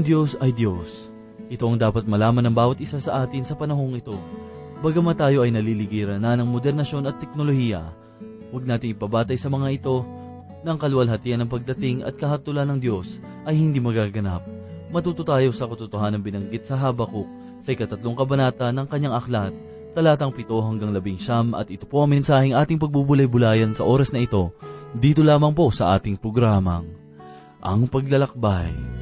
Ang Diyos ay Diyos. Ito ang dapat malaman ng bawat isa sa atin sa panahong ito. Bagamat tayo ay naliligiran na ng modernasyon at teknolohiya, huwag nating ipabatay sa mga ito na ang kaluwalhatian ng pagdating at kahatulan ng Diyos ay hindi magaganap. Matuto tayo sa katotohanan binanggit sa Habakuk sa ikatatlong kabanata ng kanyang aklat, talatang pito hanggang labing siyam at ito po ang mensaheng ating pagbubulay-bulayan sa oras na ito, dito lamang po sa ating programang, Ang Paglalakbay.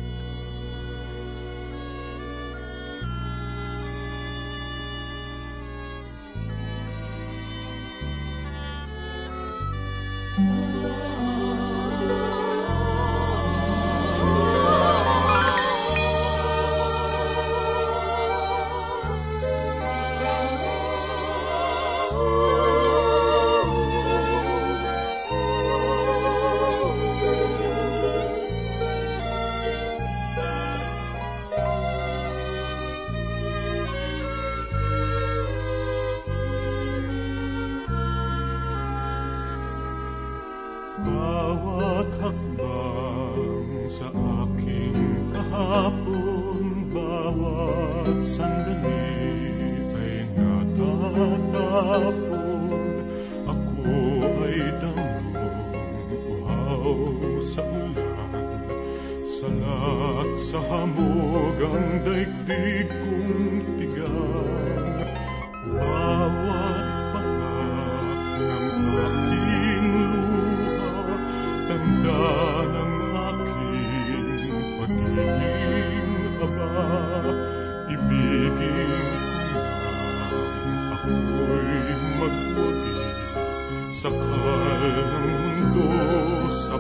Sakal ng mundo sa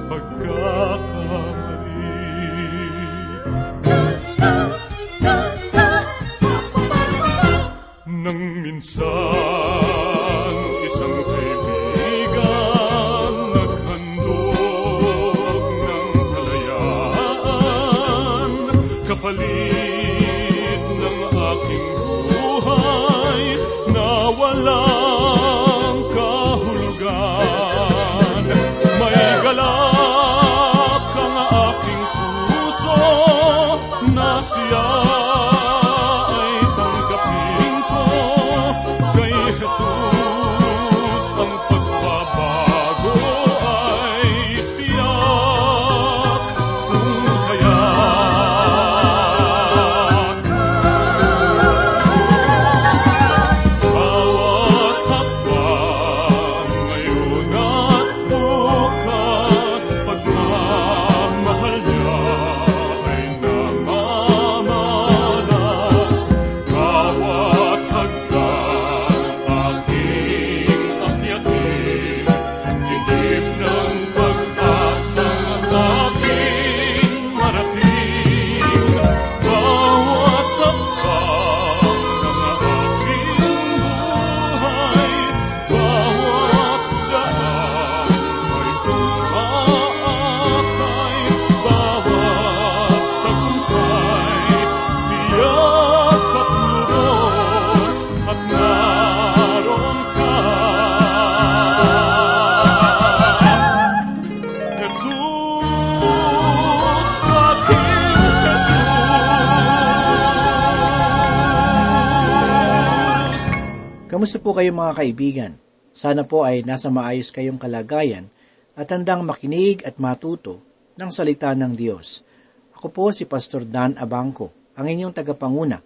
Kamusta po kayo mga kaibigan? Sana po ay nasa maayos kayong kalagayan at handang makinig at matuto ng salita ng Diyos. Ako po si Pastor Dan Abangco, ang inyong tagapanguna.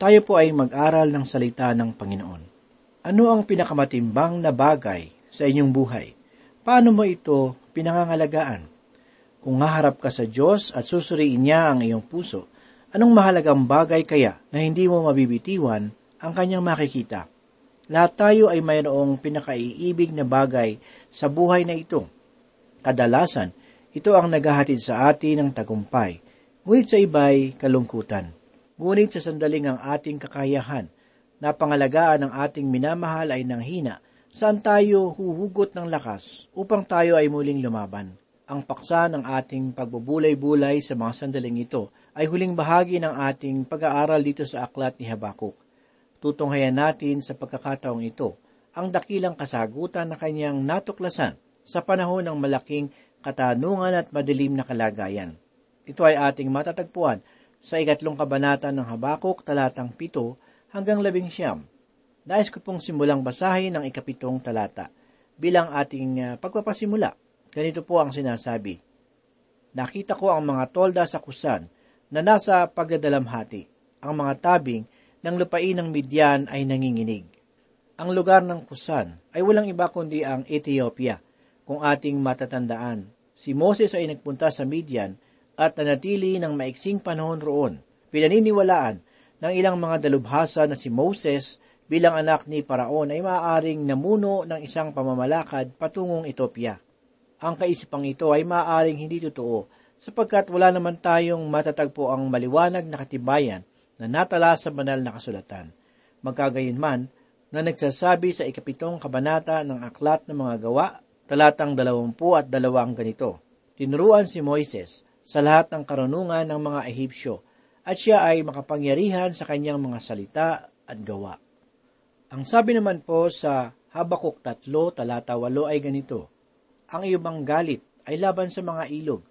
Tayo po ay mag-aral ng salita ng Panginoon. Ano ang pinakamatimbang na bagay sa inyong buhay? Paano mo ito pinangangalagaan? Kung haharap ka sa Diyos at susuriin niya ang iyong puso, anong mahalagang bagay kaya na hindi mo mabibitiwan ang kanyang makikita? Lahat tayo ay mayroong pinakaiibig na bagay sa buhay na ito. Kadalasan, ito ang naghahatid sa atin ng tagumpay, ngunit sa iba'y kalungkutan. Ngunit sa sandaling ang ating kakayahan, na pangalagaan ng ating minamahal ay nanghina, saan tayo huhugot ng lakas upang tayo ay muling lumaban. Ang paksa ng ating pagbubulay-bulay sa mga sandaling ito ay huling bahagi ng ating pag-aaral dito sa aklat ni Habakuk. Tutunghayan natin sa pagkakataong ito ang dakilang kasagutan na kanyang natuklasan sa panahon ng malaking katanungan at madilim na kalagayan. Ito ay ating matatagpuan sa ikatlong kabanata ng Habakuk talatang pito hanggang labing siyam. Nais ko pong simulang basahin ang ikapitong talata bilang ating uh, pagpapasimula. Ganito po ang sinasabi. Nakita ko ang mga tolda sa kusan na nasa pagdadalamhati. Ang mga tabing ng lupain ng Midyan ay nanginginig. Ang lugar ng kusan ay walang iba kundi ang Ethiopia. Kung ating matatandaan, si Moses ay nagpunta sa Midyan at nanatili ng maiksing panahon roon. Pinaniniwalaan ng ilang mga dalubhasa na si Moses bilang anak ni Paraon ay maaaring namuno ng isang pamamalakad patungong Ethiopia. Ang kaisipang ito ay maaaring hindi totoo sapagkat wala naman tayong matatagpo ang maliwanag na katibayan na natala sa banal na kasulatan. Magkagayon man, na nagsasabi sa ikapitong kabanata ng Aklat ng mga Gawa, talatang dalawampu at dalawang ganito, Tinuruan si Moises sa lahat ng karunungan ng mga Ehipsyo, at siya ay makapangyarihan sa kanyang mga salita at gawa. Ang sabi naman po sa Habakuk 3, talata 8 ay ganito, Ang iyong galit ay laban sa mga ilog,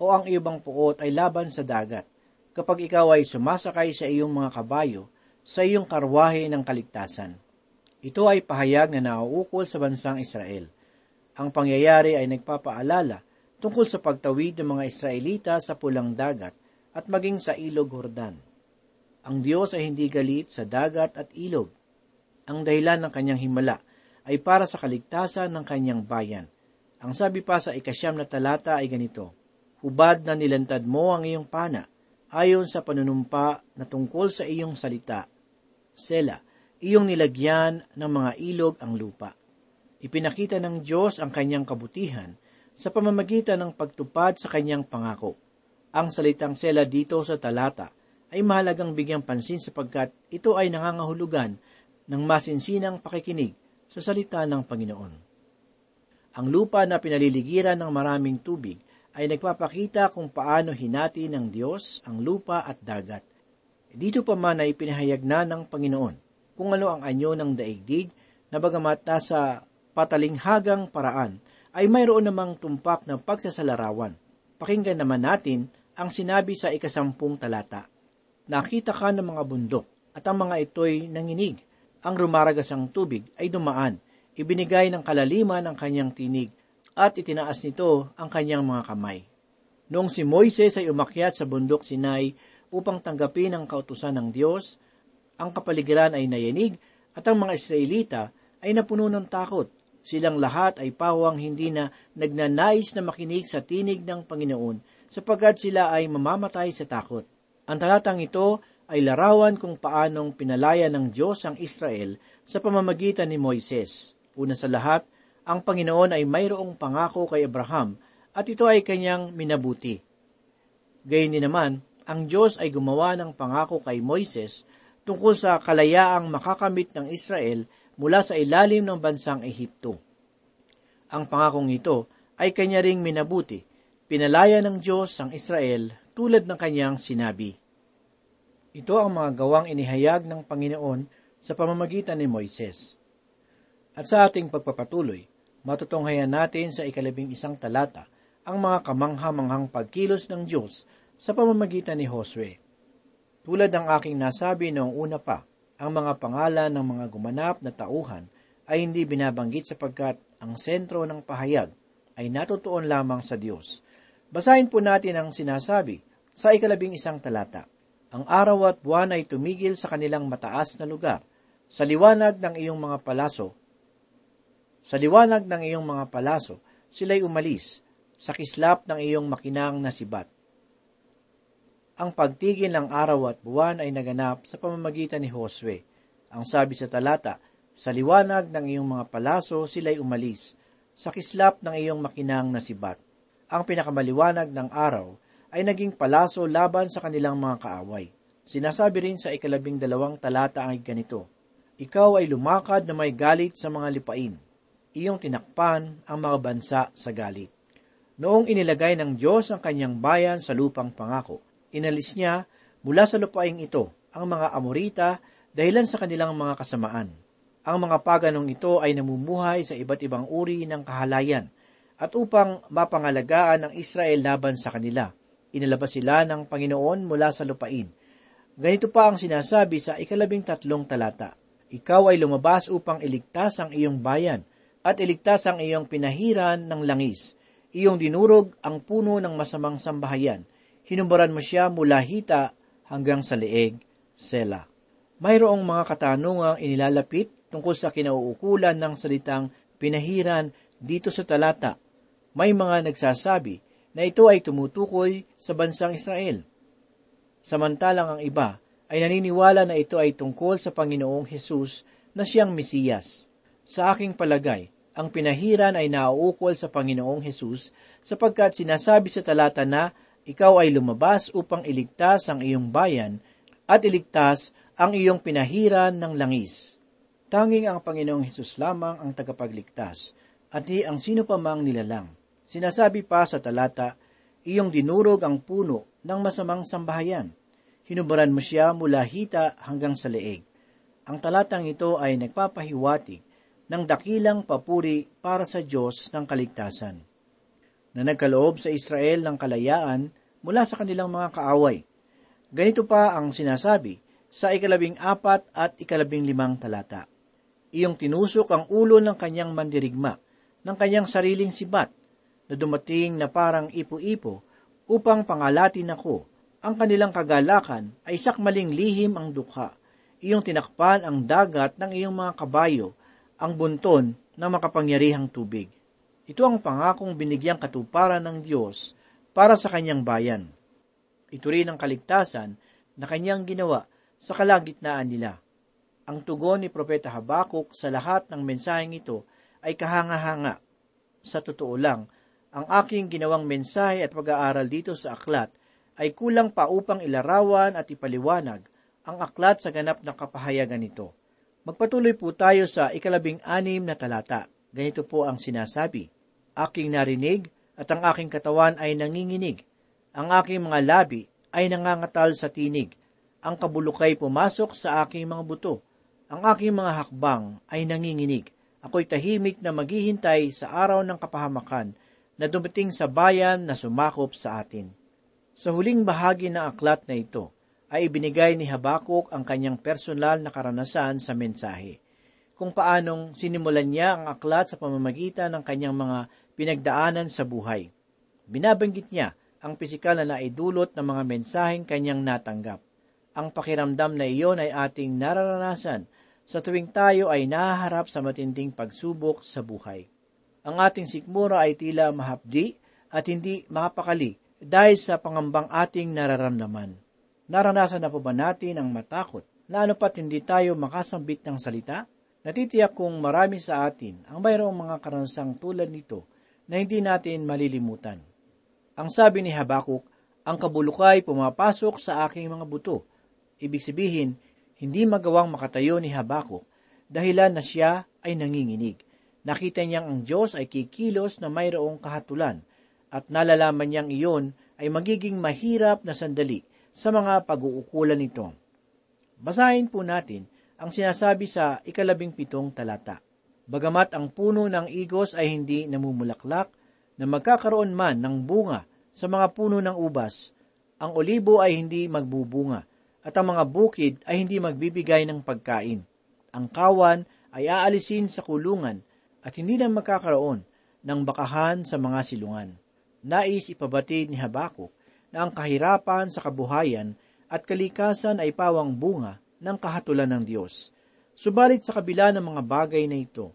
o ang iyong puot ay laban sa dagat, kapag ikaw ay sumasakay sa iyong mga kabayo, sa iyong karwahe ng kaligtasan. Ito ay pahayag na nauukol sa bansang Israel. Ang pangyayari ay nagpapaalala tungkol sa pagtawid ng mga Israelita sa pulang dagat at maging sa ilog Hordan. Ang Diyos ay hindi galit sa dagat at ilog. Ang dahilan ng kanyang himala ay para sa kaligtasan ng kanyang bayan. Ang sabi pa sa ikasyam na talata ay ganito, Hubad na nilantad mo ang iyong pana, ayon sa panunumpa na tungkol sa iyong salita. Sela, iyong nilagyan ng mga ilog ang lupa. Ipinakita ng Diyos ang kanyang kabutihan sa pamamagitan ng pagtupad sa kanyang pangako. Ang salitang sela dito sa talata ay mahalagang bigyang pansin sapagkat ito ay nangangahulugan ng masinsinang pakikinig sa salita ng Panginoon. Ang lupa na pinaliligiran ng maraming tubig ay nagpapakita kung paano hinati ng Diyos ang lupa at dagat. Dito pa man ay pinahayag na ng Panginoon kung ano ang anyo ng daigdig na bagamat nasa patalinghagang paraan ay mayroon namang tumpak ng pagsasalarawan. Pakinggan naman natin ang sinabi sa ikasampung talata. Nakita ka ng mga bundok at ang mga ito'y nanginig. Ang rumaragas ang tubig ay dumaan. Ibinigay ng kalaliman ang kanyang tinig at itinaas nito ang kanyang mga kamay. Noong si Moises ay umakyat sa bundok Sinai upang tanggapin ang kautusan ng Diyos, ang kapaligiran ay nayanig at ang mga Israelita ay napuno ng takot Silang lahat ay pawang hindi na nagnanais na makinig sa tinig ng Panginoon sapagkat sila ay mamamatay sa takot. Ang talatang ito ay larawan kung paanong pinalaya ng Diyos ang Israel sa pamamagitan ni Moises. Una sa lahat, ang Panginoon ay mayroong pangako kay Abraham at ito ay kanyang minabuti. Gayun din naman, ang Diyos ay gumawa ng pangako kay Moises tungkol sa kalayaang makakamit ng Israel mula sa ilalim ng bansang Ehipto. Ang pangakong ito ay kanya ring minabuti. Pinalaya ng Diyos ang Israel tulad ng kanyang sinabi. Ito ang mga gawang inihayag ng Panginoon sa pamamagitan ni Moises. At sa ating pagpapatuloy, matutunghayan natin sa ikalabing isang talata ang mga kamangha-manghang pagkilos ng Diyos sa pamamagitan ni Josue. Tulad ng aking nasabi noong una pa, ang mga pangalan ng mga gumanap na tauhan ay hindi binabanggit sapagkat ang sentro ng pahayag ay natutuon lamang sa Diyos. Basahin po natin ang sinasabi sa ikalabing isang talata. Ang araw at buwan ay tumigil sa kanilang mataas na lugar, sa liwanag ng iyong mga palaso. Sa liwanag ng iyong mga palaso, sila'y umalis, sa kislap ng iyong makinang na sibat ang pagtigil ng araw at buwan ay naganap sa pamamagitan ni Josue. Ang sabi sa talata, sa liwanag ng iyong mga palaso sila'y umalis, sa kislap ng iyong makinang na sibat. Ang pinakamaliwanag ng araw ay naging palaso laban sa kanilang mga kaaway. Sinasabi rin sa ikalabing dalawang talata ang ganito, Ikaw ay lumakad na may galit sa mga lipain. Iyong tinakpan ang mga bansa sa galit. Noong inilagay ng Diyos ang kanyang bayan sa lupang pangako, inalis niya mula sa lupaing ito ang mga Amorita dahilan sa kanilang mga kasamaan. Ang mga paganong ito ay namumuhay sa iba't ibang uri ng kahalayan at upang mapangalagaan ng Israel laban sa kanila, inalabas sila ng Panginoon mula sa lupain. Ganito pa ang sinasabi sa ikalabing tatlong talata. Ikaw ay lumabas upang iligtas ang iyong bayan at iligtas ang iyong pinahiran ng langis. Iyong dinurog ang puno ng masamang sambahayan. Hinumbaran mo siya mula hita hanggang sa leeg, Sela. Mayroong mga katanungang inilalapit tungkol sa kinauukulan ng salitang pinahiran dito sa talata. May mga nagsasabi na ito ay tumutukoy sa bansang Israel samantalang ang iba ay naniniwala na ito ay tungkol sa Panginoong Hesus na siyang Mesiyas. Sa aking palagay, ang pinahiran ay nauukol sa Panginoong Hesus sapagkat sinasabi sa talata na ikaw ay lumabas upang iligtas ang iyong bayan at iligtas ang iyong pinahiran ng langis. Tanging ang Panginoong Hesus lamang ang tagapagligtas at di ang sino pa mang nilalang. Sinasabi pa sa talata, iyong dinurog ang puno ng masamang sambahayan. Hinubaran mo siya mula hita hanggang sa leeg. Ang talatang ito ay nagpapahiwatig ng dakilang papuri para sa Diyos ng kaligtasan, na nagkaloob sa Israel ng kalayaan mula sa kanilang mga kaaway. Ganito pa ang sinasabi sa ikalabing apat at ikalabing limang talata. Iyong tinusok ang ulo ng kanyang mandirigma, ng kanyang sariling sibat, na dumating na parang ipo-ipo upang pangalatin ako. Ang kanilang kagalakan ay sakmaling lihim ang dukha. Iyong tinakpan ang dagat ng iyong mga kabayo, ang bunton ng makapangyarihang tubig. Ito ang pangakong binigyang katuparan ng Diyos para sa kanyang bayan. Ito rin ang kaligtasan na kanyang ginawa sa kalagitnaan nila. Ang tugon ni Propeta Habakuk sa lahat ng mensaheng ito ay kahanga-hanga. Sa totoo lang, ang aking ginawang mensahe at pag-aaral dito sa aklat ay kulang pa upang ilarawan at ipaliwanag ang aklat sa ganap na kapahayagan nito. Magpatuloy po tayo sa ikalabing anim na talata. Ganito po ang sinasabi, Aking narinig at ang aking katawan ay nanginginig. Ang aking mga labi ay nangangatal sa tinig. Ang kabulukay pumasok sa aking mga buto. Ang aking mga hakbang ay nanginginig. Ako'y tahimik na maghihintay sa araw ng kapahamakan na dumating sa bayan na sumakop sa atin. Sa huling bahagi ng aklat na ito, ay ibinigay ni Habakuk ang kanyang personal na karanasan sa mensahe, kung paanong sinimulan niya ang aklat sa pamamagitan ng kanyang mga pinagdaanan sa buhay. Binabanggit niya ang pisikal na naidulot ng mga mensaheng kanyang natanggap. Ang pakiramdam na iyon ay ating nararanasan sa tuwing tayo ay nahaharap sa matinding pagsubok sa buhay ang ating sikmura ay tila mahapdi at hindi makapakali dahil sa pangambang ating nararamdaman. Naranasan na po ba natin ang matakot na ano pat hindi tayo makasambit ng salita? Natitiyak kong marami sa atin ang mayroong mga karanasang tulad nito na hindi natin malilimutan. Ang sabi ni Habakuk, ang kabulukay pumapasok sa aking mga buto. Ibig sabihin, hindi magawang makatayo ni Habakuk dahilan na siya ay nanginginig. Nakita niyang ang Diyos ay kikilos na mayroong kahatulan at nalalaman niyang iyon ay magiging mahirap na sandali sa mga pag-uukulan nito. Basahin po natin ang sinasabi sa ikalabing pitong talata. Bagamat ang puno ng igos ay hindi namumulaklak, na magkakaroon man ng bunga sa mga puno ng ubas, ang olibo ay hindi magbubunga, at ang mga bukid ay hindi magbibigay ng pagkain. Ang kawan ay aalisin sa kulungan, at hindi na magkakaroon ng bakahan sa mga silungan. Nais ipabatid ni Habakuk na ang kahirapan sa kabuhayan at kalikasan ay pawang bunga ng kahatulan ng Diyos. Subalit sa kabila ng mga bagay na ito,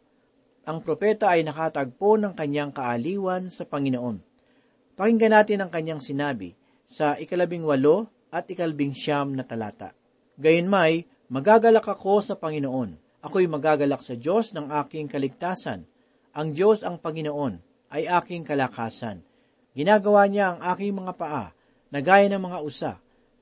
ang propeta ay nakatagpo ng kanyang kaaliwan sa Panginoon. Pakinggan natin ang kanyang sinabi sa ikalabing walo at ikalabing siyam na talata. Gayunmay, magagalak ako sa Panginoon Ako'y magagalak sa Diyos ng aking kaligtasan. Ang Diyos ang Panginoon ay aking kalakasan. Ginagawa niya ang aking mga paa na gaya ng mga usa.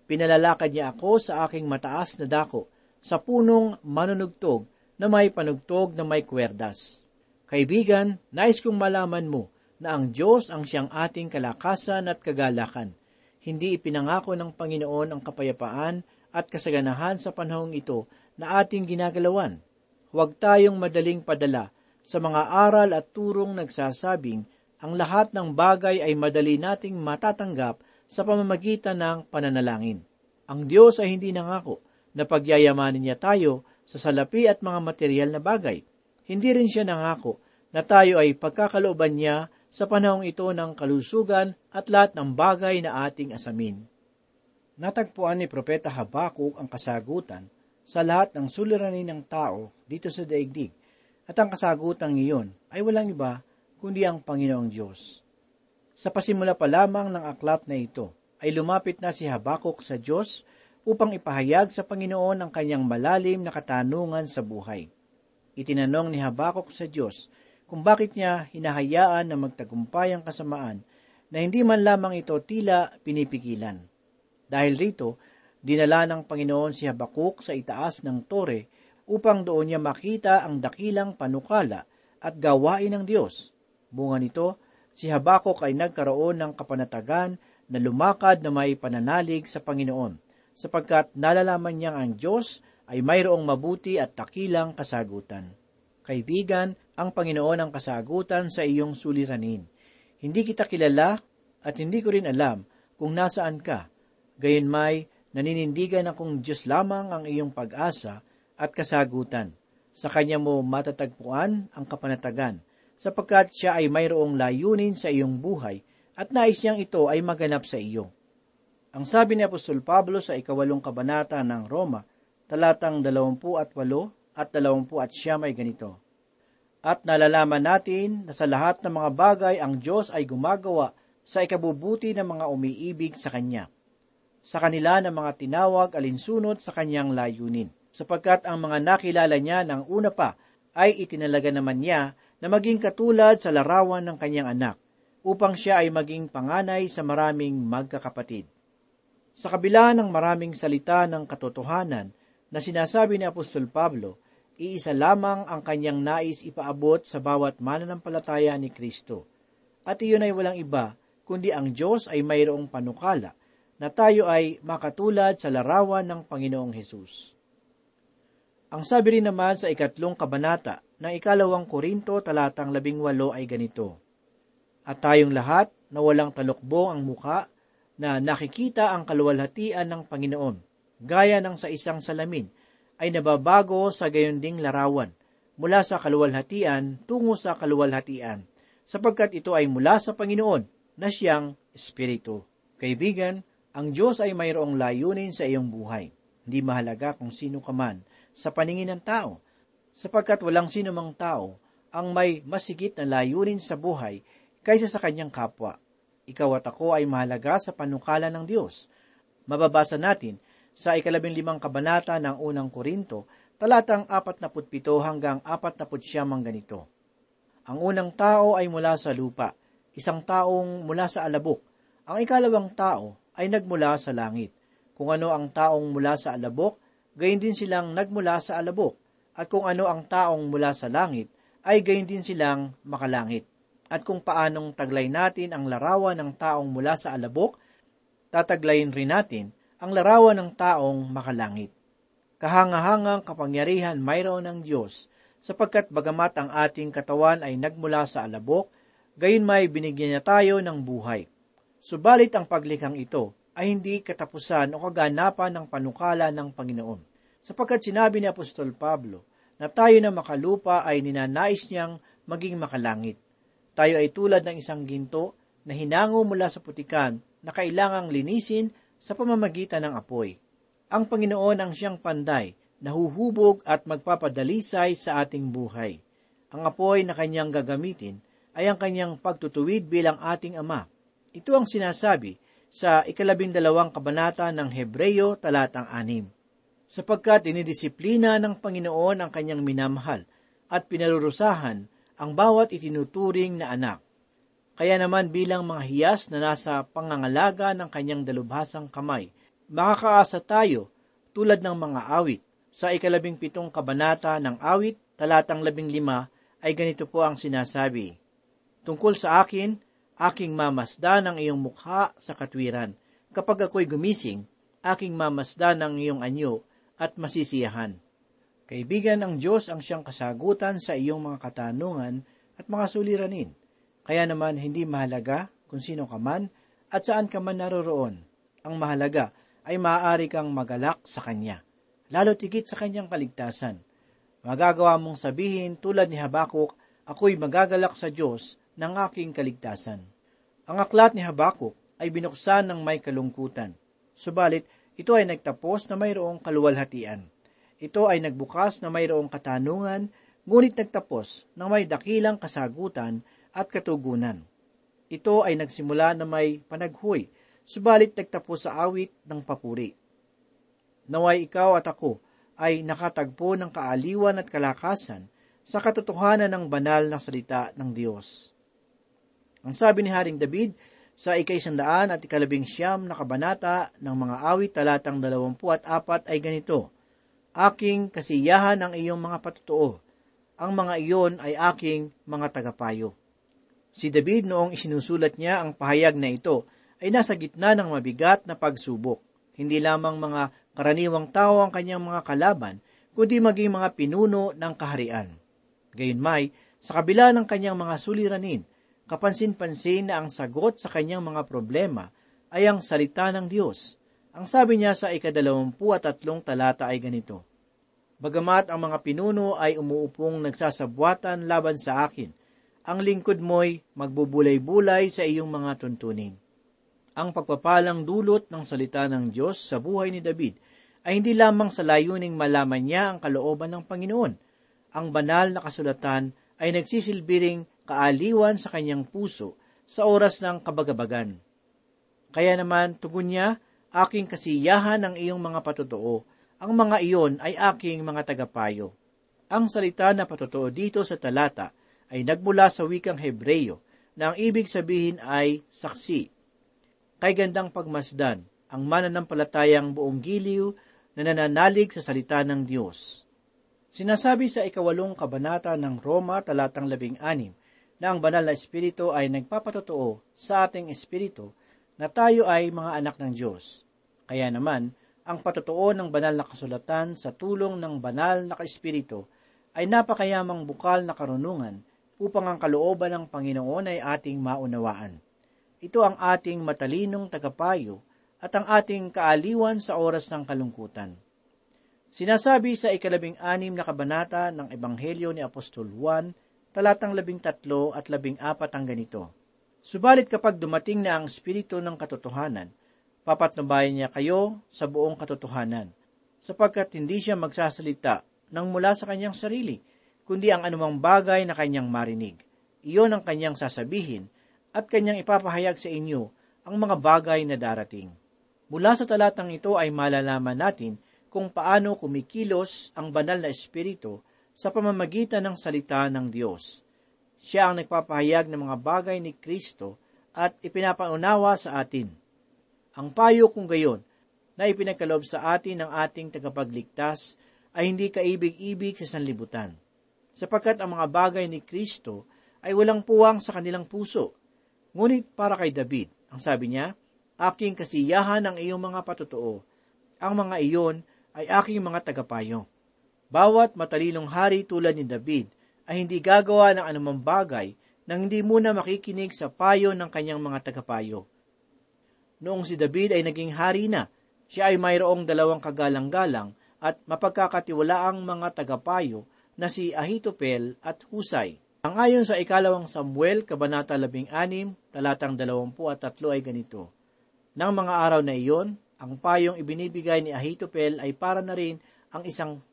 Pinalalakad niya ako sa aking mataas na dako sa punong manunugtog na may panugtog na may kwerdas. Kaibigan, nais kong malaman mo na ang Diyos ang siyang ating kalakasan at kagalakan. Hindi ipinangako ng Panginoon ang kapayapaan at kasaganahan sa panahong ito na ating ginagalawan huwag tayong madaling padala sa mga aral at turong nagsasabing ang lahat ng bagay ay madali nating matatanggap sa pamamagitan ng pananalangin. Ang Diyos ay hindi nangako na pagyayamanin niya tayo sa salapi at mga material na bagay. Hindi rin siya nangako na tayo ay pagkakalooban niya sa panahong ito ng kalusugan at lahat ng bagay na ating asamin. Natagpuan ni Propeta Habakuk ang kasagutan sa lahat ng suliranin ng tao dito sa daigdig, at ang kasagutan iyon ay walang iba kundi ang Panginoong Diyos. Sa pasimula pa lamang ng aklat na ito, ay lumapit na si Habakuk sa Diyos upang ipahayag sa Panginoon ang kanyang malalim na katanungan sa buhay. Itinanong ni Habakuk sa Diyos kung bakit niya hinahayaan na magtagumpay ang kasamaan na hindi man lamang ito tila pinipigilan. Dahil rito, dinala ng Panginoon si Habakuk sa itaas ng tore upang doon niya makita ang dakilang panukala at gawain ng Diyos. Bunga nito, si Habakuk ay nagkaroon ng kapanatagan na lumakad na may pananalig sa Panginoon, sapagkat nalalaman niyang ang Diyos ay mayroong mabuti at takilang kasagutan. Kaibigan, ang Panginoon ang kasagutan sa iyong suliranin. Hindi kita kilala at hindi ko rin alam kung nasaan ka. Gayon may naninindigan akong Diyos lamang ang iyong pag-asa at kasagutan. Sa Kanya mo matatagpuan ang kapanatagan, sapagkat siya ay mayroong layunin sa iyong buhay at nais niyang ito ay maganap sa iyo. Ang sabi ni Apostol Pablo sa ikawalong kabanata ng Roma, talatang dalawampu at walo at dalawampu at siyam ay ganito. At nalalaman natin na sa lahat ng mga bagay ang Diyos ay gumagawa sa ikabubuti ng mga umiibig sa Kanya. Sa kanila ng mga tinawag alinsunod sa Kanyang layunin, sapagkat ang mga nakilala niya ng una pa ay itinalaga naman niya na maging katulad sa larawan ng kanyang anak, upang siya ay maging panganay sa maraming magkakapatid. Sa kabila ng maraming salita ng katotohanan na sinasabi ni Apostol Pablo, iisa lamang ang kanyang nais ipaabot sa bawat mananampalataya ni Kristo. At iyon ay walang iba, kundi ang Diyos ay mayroong panukala na tayo ay makatulad sa larawan ng Panginoong Hesus. Ang sabi rin naman sa ikatlong kabanata ng ikalawang Korinto talatang labing walo ay ganito, At tayong lahat na walang talukbong ang muka na nakikita ang kaluwalhatian ng Panginoon, gaya ng sa isang salamin, ay nababago sa gayon ding larawan, mula sa kaluwalhatian tungo sa kaluwalhatian, sapagkat ito ay mula sa Panginoon na siyang Espiritu. Kaibigan, ang Diyos ay mayroong layunin sa iyong buhay. Hindi mahalaga kung sino ka man sa paningin ng tao, sapagkat walang sino mang tao ang may masigit na layunin sa buhay kaysa sa kanyang kapwa. Ikaw at ako ay mahalaga sa panukala ng Diyos. Mababasa natin sa ikalabing limang kabanata ng unang Korinto, talatang 47 hanggang 49 ang ganito. Ang unang tao ay mula sa lupa, isang taong mula sa alabok. Ang ikalawang tao ay nagmula sa langit. Kung ano ang taong mula sa alabok, gayon din silang nagmula sa alabok. At kung ano ang taong mula sa langit, ay gayon din silang makalangit. At kung paanong taglay natin ang larawan ng taong mula sa alabok, tataglayin rin natin ang larawan ng taong makalangit. Kahangahangang kapangyarihan mayroon ng Diyos, sapagkat bagamat ang ating katawan ay nagmula sa alabok, gayon may binigyan niya tayo ng buhay. Subalit ang paglikhang ito ay hindi katapusan o kaganapan ng panukala ng Panginoon. Sapagkat sinabi ni Apostol Pablo na tayo na makalupa ay ninanais niyang maging makalangit. Tayo ay tulad ng isang ginto na hinango mula sa putikan na kailangang linisin sa pamamagitan ng apoy. Ang Panginoon ang siyang panday, nahuhubog at magpapadalisay sa ating buhay. Ang apoy na kanyang gagamitin ay ang kanyang pagtutuwid bilang ating Ama. Ito ang sinasabi sa ikalabing dalawang kabanata ng Hebreyo talatang anim. Sapagkat dinidisiplina ng Panginoon ang kanyang minamahal at pinarurusahan ang bawat itinuturing na anak. Kaya naman bilang mga hiyas na nasa pangangalaga ng kanyang dalubhasang kamay, makakaasa tayo tulad ng mga awit. Sa ikalabing pitong kabanata ng awit, talatang labing lima, ay ganito po ang sinasabi. Tungkol sa akin, aking mamasdan ang iyong mukha sa katwiran. Kapag ako'y gumising, aking mamasdan ang iyong anyo at masisiyahan. Kaibigan ng Diyos ang siyang kasagutan sa iyong mga katanungan at mga suliranin. Kaya naman hindi mahalaga kung sino ka man at saan ka man naroroon. Ang mahalaga ay maaari kang magalak sa Kanya, lalo tigit sa Kanyang kaligtasan. Magagawa mong sabihin tulad ni Habakuk, ako'y magagalak sa Diyos ng aking kaligtasan. Ang aklat ni Habakuk ay binuksan ng may kalungkutan. Subalit, ito ay nagtapos na mayroong kaluwalhatian. Ito ay nagbukas na mayroong katanungan, ngunit nagtapos na may dakilang kasagutan at katugunan. Ito ay nagsimula na may panaghoy, subalit nagtapos sa awit ng papuri. Naway ikaw at ako ay nakatagpo ng kaaliwan at kalakasan sa katotohanan ng banal na salita ng Diyos. Ang sabi ni Haring David sa ikaisandaan at ikalabing siyam na kabanata ng mga awit talatang dalawampu at apat ay ganito, Aking kasiyahan ang iyong mga patutuo, ang mga iyon ay aking mga tagapayo. Si David noong isinusulat niya ang pahayag na ito ay nasa gitna ng mabigat na pagsubok. Hindi lamang mga karaniwang tao ang kanyang mga kalaban, kundi maging mga pinuno ng kaharian. Gayunmay, sa kabila ng kanyang mga suliranin, kapansin-pansin na ang sagot sa kanyang mga problema ay ang salita ng Diyos. Ang sabi niya sa ikadalawampu at tatlong talata ay ganito, Bagamat ang mga pinuno ay umuupong nagsasabwatan laban sa akin, ang lingkod mo'y magbubulay-bulay sa iyong mga tuntunin. Ang pagpapalang dulot ng salita ng Diyos sa buhay ni David ay hindi lamang sa layuning malaman niya ang kalooban ng Panginoon. Ang banal na kasulatan ay nagsisilbiring kaaliwan sa kanyang puso sa oras ng kabagabagan. Kaya naman, tugon niya, aking kasiyahan ang iyong mga patotoo, ang mga iyon ay aking mga tagapayo. Ang salita na patotoo dito sa talata ay nagmula sa wikang Hebreyo na ang ibig sabihin ay saksi. Kay gandang pagmasdan, ang mananampalatayang buong giliw na nananalig sa salita ng Diyos. Sinasabi sa ikawalong kabanata ng Roma talatang labing anim na ang banal na espiritu ay nagpapatotoo sa ating espiritu na tayo ay mga anak ng Diyos. Kaya naman, ang patotoo ng banal na kasulatan sa tulong ng banal na espiritu ay napakayamang bukal na karunungan upang ang kalooban ng Panginoon ay ating maunawaan. Ito ang ating matalinong tagapayo at ang ating kaaliwan sa oras ng kalungkutan. Sinasabi sa ikalabing anim na kabanata ng Ebanghelyo ni Apostol Juan, talatang labing tatlo at labing apat ang ganito. Subalit kapag dumating na ang Espiritu ng katotohanan, papatnubayan niya kayo sa buong katotohanan, sapagkat hindi siya magsasalita ng mula sa kanyang sarili, kundi ang anumang bagay na kanyang marinig. Iyon ang kanyang sasabihin at kanyang ipapahayag sa inyo ang mga bagay na darating. Mula sa talatang ito ay malalaman natin kung paano kumikilos ang banal na espiritu sa pamamagitan ng salita ng Diyos. Siya ang nagpapahayag ng mga bagay ni Kristo at ipinapaunawa sa atin. Ang payo kung gayon na ipinagkalob sa atin ng ating tagapagligtas ay hindi kaibig-ibig sa sanlibutan, sapagkat ang mga bagay ni Kristo ay walang puwang sa kanilang puso. Ngunit para kay David, ang sabi niya, aking kasiyahan ang iyong mga patotoo. Ang mga iyon ay aking mga tagapayo. Bawat matalinong hari tulad ni David ay hindi gagawa ng anumang bagay nang hindi muna makikinig sa payo ng kanyang mga tagapayo. Noong si David ay naging hari na, siya ay mayroong dalawang kagalang-galang at mapagkakatiwalaang mga tagapayo na si Ahitopel at Husay. Ang ayon sa ikalawang Samuel, Kabanata 16, talatang 23 ay ganito. Nang mga araw na iyon, ang payong ibinibigay ni Ahitopel ay para na rin ang isang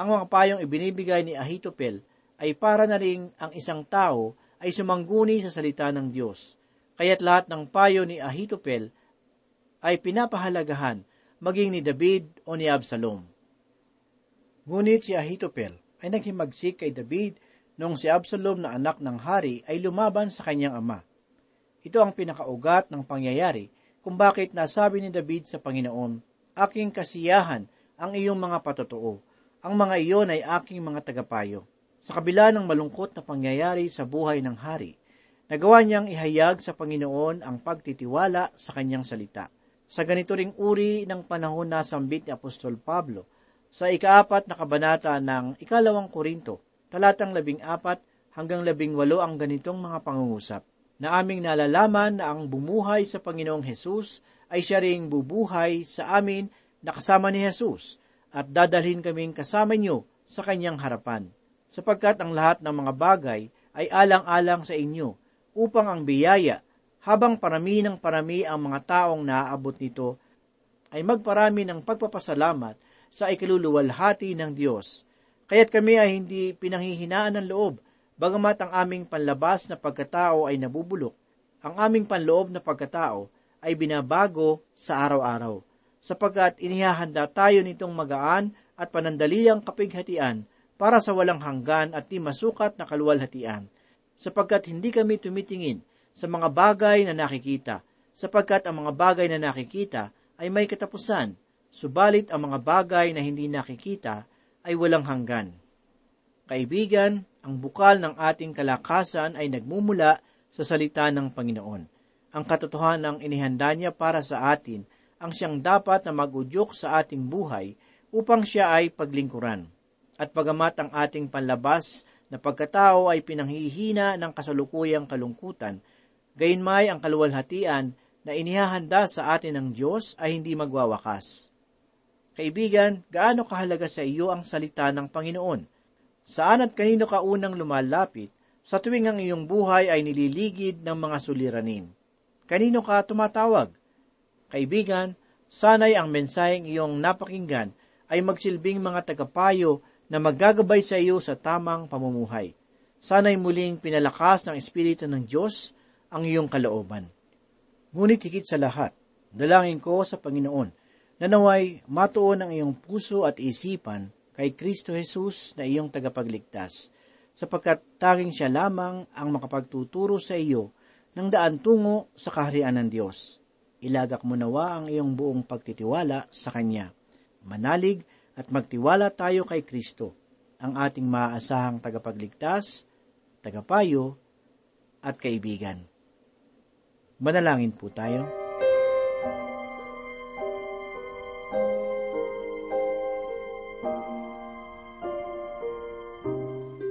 ang mga payong ibinibigay ni Ahitopel ay para na rin ang isang tao ay sumangguni sa salita ng Diyos. Kaya't lahat ng payo ni Ahitopel ay pinapahalagahan maging ni David o ni Absalom. Ngunit si Ahitopel ay naghimagsik kay David noong si Absalom na anak ng hari ay lumaban sa kanyang ama. Ito ang pinakaugat ng pangyayari kung bakit nasabi ni David sa Panginoon, Aking kasiyahan ang iyong mga patotoo ang mga iyon ay aking mga tagapayo. Sa kabila ng malungkot na pangyayari sa buhay ng hari, nagawa niyang ihayag sa Panginoon ang pagtitiwala sa kanyang salita. Sa ganito ring uri ng panahon na sambit ni Apostol Pablo, sa ikaapat na kabanata ng ikalawang Korinto, talatang labing apat hanggang labing walo ang ganitong mga pangungusap. na aming nalalaman na ang bumuhay sa Panginoong Hesus ay siya ring bubuhay sa amin na kasama ni Hesus at dadalhin kaming kasama niyo sa kanyang harapan, sapagkat ang lahat ng mga bagay ay alang-alang sa inyo upang ang biyaya habang parami ng parami ang mga taong naaabot nito ay magparami ng pagpapasalamat sa ikaluluwalhati ng Diyos. Kaya't kami ay hindi pinanghihinaan ng loob, bagamat ang aming panlabas na pagkatao ay nabubulok, ang aming panloob na pagkatao ay binabago sa araw-araw, sapagkat inihahanda tayo nitong magaan at panandaliang kapighatian para sa walang hanggan at di masukat na kaluwalhatian, sapagkat hindi kami tumitingin sa mga bagay na nakikita, sapagkat ang mga bagay na nakikita ay may katapusan, subalit ang mga bagay na hindi nakikita ay walang hanggan. Kaibigan, ang bukal ng ating kalakasan ay nagmumula sa salita ng Panginoon. Ang katotohanan ng inihanda niya para sa atin ang siyang dapat na magudyok sa ating buhay upang siya ay paglingkuran. At pagamat ang ating panlabas na pagkatao ay pinanghihina ng kasalukuyang kalungkutan, gayunmay ang kaluwalhatian na inihahanda sa atin ng Diyos ay hindi magwawakas. Kaibigan, gaano kahalaga sa iyo ang salita ng Panginoon? Saan at kanino ka unang lumalapit sa tuwing ang iyong buhay ay nililigid ng mga suliranin? Kanino ka tumatawag? Kaibigan, sanay ang mensaheng iyong napakinggan ay magsilbing mga tagapayo na maggagabay sa iyo sa tamang pamumuhay. Sana'y muling pinalakas ng Espiritu ng Diyos ang iyong kalooban. Ngunit higit sa lahat, dalangin ko sa Panginoon na naway matuon ang iyong puso at isipan kay Kristo Jesus na iyong tagapagligtas, sapagkat tanging siya lamang ang makapagtuturo sa iyo ng daan tungo sa kaharian ng Diyos. Ilagak mo nawa ang iyong buong pagtitiwala sa Kanya. Manalig at magtiwala tayo kay Kristo, ang ating maaasahang tagapagligtas, tagapayo, at kaibigan. Manalangin po tayo.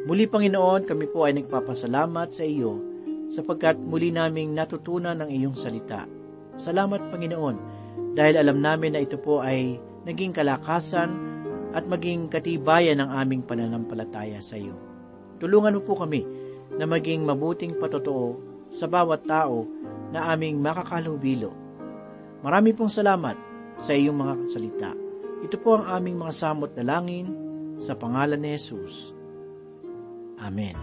Muli Panginoon, kami po ay nagpapasalamat sa iyo sapagkat muli naming natutunan ang iyong salita. Salamat Panginoon dahil alam namin na ito po ay naging kalakasan at maging katibayan ng aming pananampalataya sa iyo. Tulungan mo po kami na maging mabuting patotoo sa bawat tao na aming makakalubilo. Marami pong salamat sa iyong mga salita. Ito po ang aming mga samot na langin sa pangalan ni Jesus. Amen.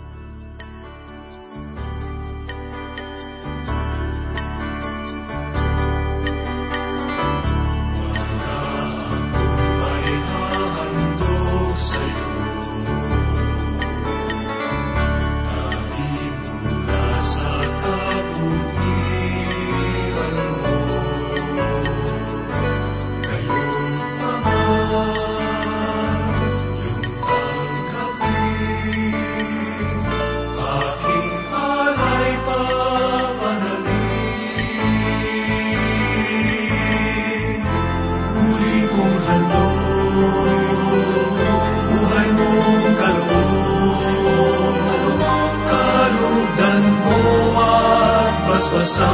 Besar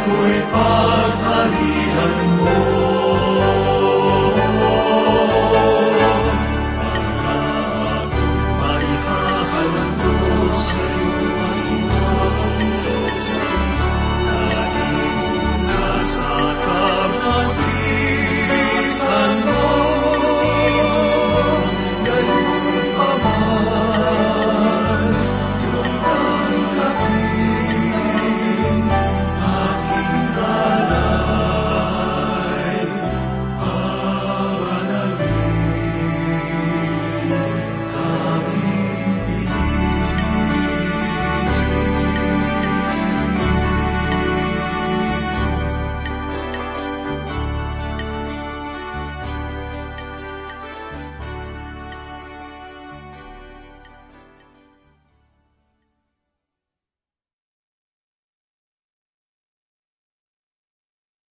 ako'y pagharian mo.